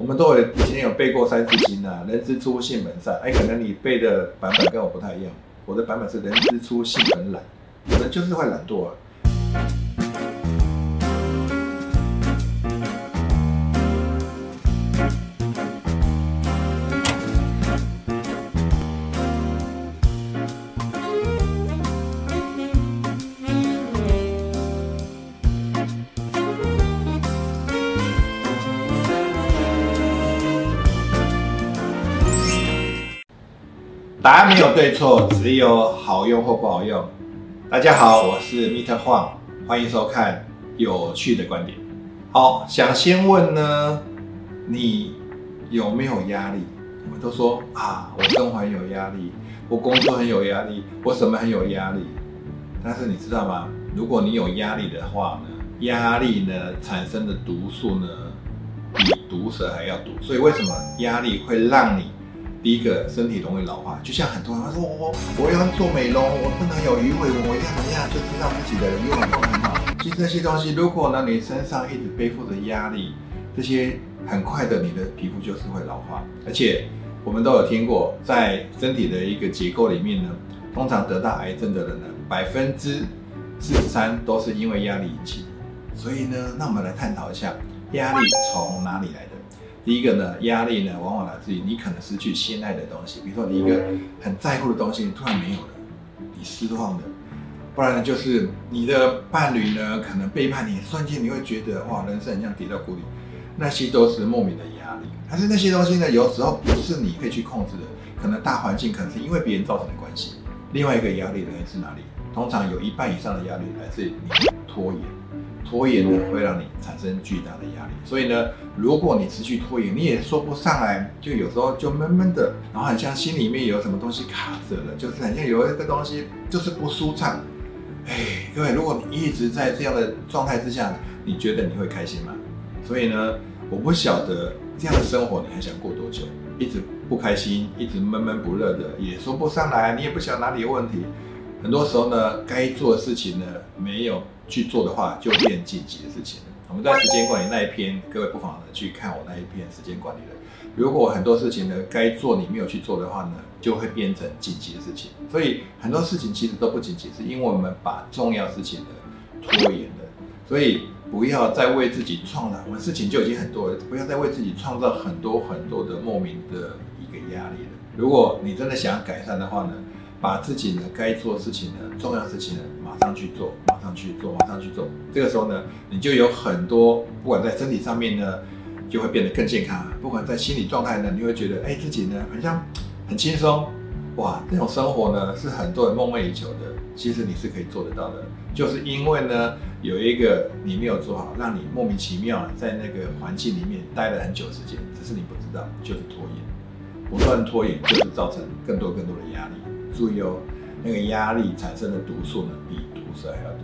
我们都有以前有背过《三字经》啊，“人之初，性本善”。哎，可能你背的版本跟我不太一样。我的版本是“人之初，性本懒”，可能就是会懒惰啊。答案没有对错，只有好用或不好用。大家好，我是 Meter 黄欢迎收看有趣的观点。好，想先问呢，你有没有压力？我们都说啊，我生活很有压力，我工作很有压力，我什么很有压力？但是你知道吗？如果你有压力的话呢，压力呢产生的毒素呢，比毒蛇还要毒。所以为什么压力会让你？第一个，身体容易老化，就像很多人说，我我要做美容，我不能有鱼尾纹，我一定要怎么样，就知道自己的鱼尾纹很好。其实这些东西，如果呢你身上一直背负着压力，这些很快的你的皮肤就是会老化。而且我们都有听过，在身体的一个结构里面呢，通常得到癌症的人呢，百分之四十三都是因为压力引起。所以呢，那我们来探讨一下，压力从哪里来？第一个呢，压力呢，往往来自于你可能失去心爱的东西，比如说你一个很在乎的东西，你突然没有了，你失望的；不然呢，就是你的伴侣呢，可能背叛你，瞬间你会觉得哇，人生很像跌到谷底，那些都是莫名的压力。但是那些东西呢，有时候不是你可以去控制的，可能大环境可能是因为别人造成的关系。另外一个压力来自哪里？通常有一半以上的压力来自于你拖延。拖延呢，会让你产生巨大的压力。所以呢，如果你持续拖延，你也说不上来，就有时候就闷闷的，然后很像心里面有什么东西卡着了，就是很像有一个东西就是不舒畅。哎，各位，如果你一直在这样的状态之下，你觉得你会开心吗？所以呢，我不晓得这样的生活你还想过多久？一直不开心，一直闷闷不乐的，也说不上来，你也不晓得哪里有问题。很多时候呢，该做的事情呢，没有去做的话，就变紧急的事情。我们在时间管理那一篇，各位不妨呢去看我那一篇时间管理的。如果很多事情呢该做你没有去做的话呢，就会变成紧急的事情。所以很多事情其实都不紧急，是因为我们把重要事情呢拖延了。所以不要再为自己创造，我们事情就已经很多了，不要再为自己创造很多很多的莫名的一个压力了。如果你真的想要改善的话呢？把自己呢该做事情呢重要事情呢马上去做，马上去做，马上去做。这个时候呢，你就有很多，不管在身体上面呢，就会变得更健康；，不管在心理状态呢，你会觉得哎自己呢好像很轻松，哇，这种生活呢是很多人梦寐以求的。其实你是可以做得到的，就是因为呢有一个你没有做好，让你莫名其妙在那个环境里面待了很久时间，只是你不知道，就是拖延，不断拖延就是造成更多更多的压力。注意哦，那个压力产生的毒素呢，比毒蛇还要毒。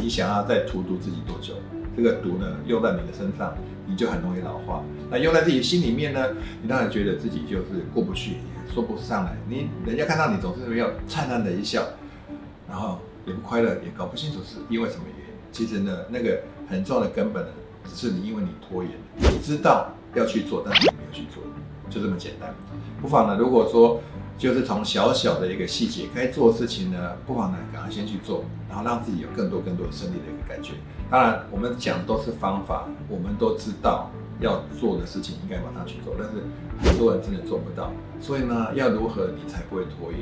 你想要再荼毒自己多久？这个毒呢，用在你的身上，你就很容易老化。那用在自己心里面呢，你当然觉得自己就是过不去，也说不上来。你人家看到你总是没有灿烂的一笑，然后也不快乐，也搞不清楚是因为什么原因。其实呢，那个很重要的根本呢，只是你因为你拖延，你知道要去做，但是你没有去做，就这么简单。不妨呢，如果说。就是从小小的一个细节，该做的事情呢，不妨呢赶快先去做，然后让自己有更多更多的胜利的一个感觉。当然，我们讲都是方法，我们都知道要做的事情应该马上去做，但是很多人真的做不到。所以呢，要如何你才不会拖延？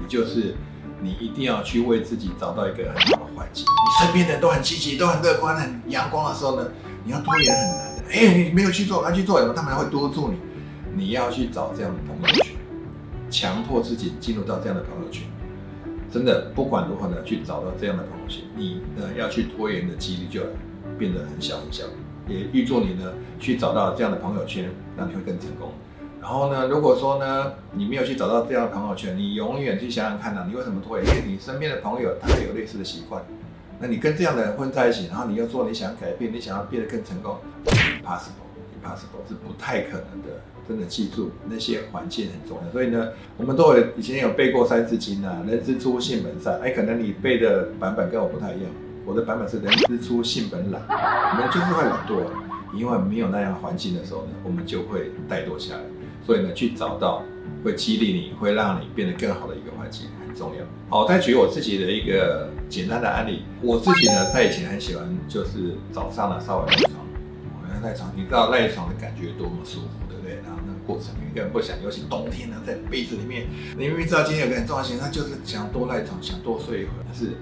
也就是你一定要去为自己找到一个很好的环境。你身边的人都很积极、都很乐观、很阳光的时候呢，你要拖延很难的。哎，你没有去做，要去做，他们会督促你。你要去找这样的朋友去。强迫自己进入到这样的朋友圈，真的不管如何呢，去找到这样的朋友圈，你呢要去拖延的几率就变得很小很小。也预祝你呢去找到这样的朋友圈，那你会更成功。然后呢，如果说呢你没有去找到这样的朋友圈，你永远去想想看呢，你为什么拖延？因为你身边的朋友他有类似的习惯，那你跟这样的人混在一起，然后你又做你想改变，你想要变得更成功，impossible，impossible 是不太可能的。真的记住那些环境很重要，所以呢，我们都有以前有背过《三字经》啊，“人之初，性本善”。哎，可能你背的版本跟我不太一样，我的版本是“人之初，性本懒”。我们就是会懒惰，因为没有那样环境的时候呢，我们就会怠惰下来。所以呢，去找到会激励你、会让你变得更好的一个环境很重要。好，再举我自己的一个简单的案例，我自己呢，在以前很喜欢，就是早上呢稍微赖床，我要赖床，你知道赖床的感觉多么舒服，然后那个过程你根本不想，尤其冬天呢，在被子里面，你明明知道今天有个很重要性，他就是想多赖床，想多睡一会儿。但是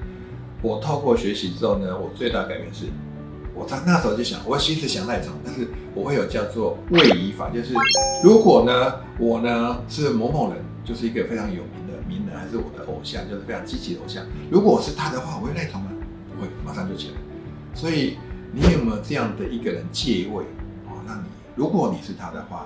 我透过学习之后呢，我最大改变是。我在那时候就想，我其实想赖床，但是我会有叫做位移法，就是如果呢，我呢是某某人，就是一个非常有名的名人，还是我的偶像，就是非常积极的偶像。如果我是他的话，我会赖床吗？不会，马上就起来。所以你有没有这样的一个人借位？哦，那你如果你是他的话，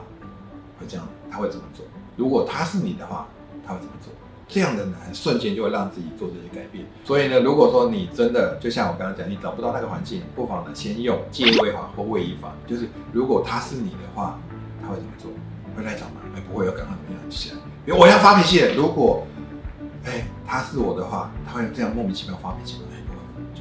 会这样，他会怎么做？如果他是你的话，他会怎么做？这样的呢，瞬间就会让自己做这些改变。所以呢，如果说你真的就像我刚刚讲，你找不到那个环境，不妨呢先用借位法或位移法。就是如果他是你的话，他会怎么做？会赖床吗？哎，不会，有赶快怎么样起来？比如我要发脾气，如果哎他是我的话，他会这样莫名其妙发脾气吗？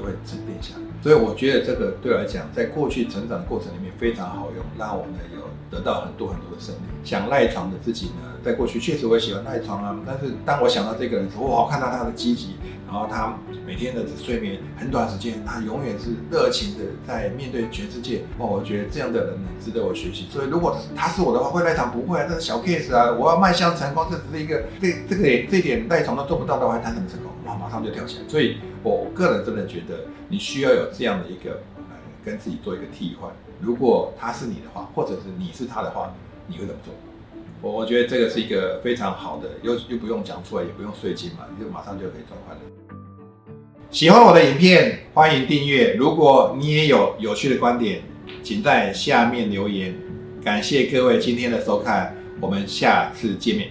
会沉淀下来。所以我觉得这个对我来讲，在过去成长的过程里面非常好用，让我们有得到很多很多的胜利。想赖床的自己呢？在过去确实我也喜欢赖床啊，但是当我想到这个人时候，我看到他的积极，然后他每天的睡眠很短时间，他永远是热情的在面对全世界。哦，我觉得这样的人呢值得我学习。所以如果他是我的话，会赖床不会啊，这是小 case 啊。我要迈向成功，这只是一个这这个这点赖床都做不到的话，谈什么成功？哇，马上就跳起来。所以我个人真的觉得你需要有这样的一个呃跟自己做一个替换。如果他是你的话，或者是你是他的话，你会怎么做？我我觉得这个是一个非常好的，又又不用讲出来，也不用税金嘛，就马上就可以转换了。喜欢我的影片，欢迎订阅。如果你也有有趣的观点，请在下面留言。感谢各位今天的收看，我们下次见面。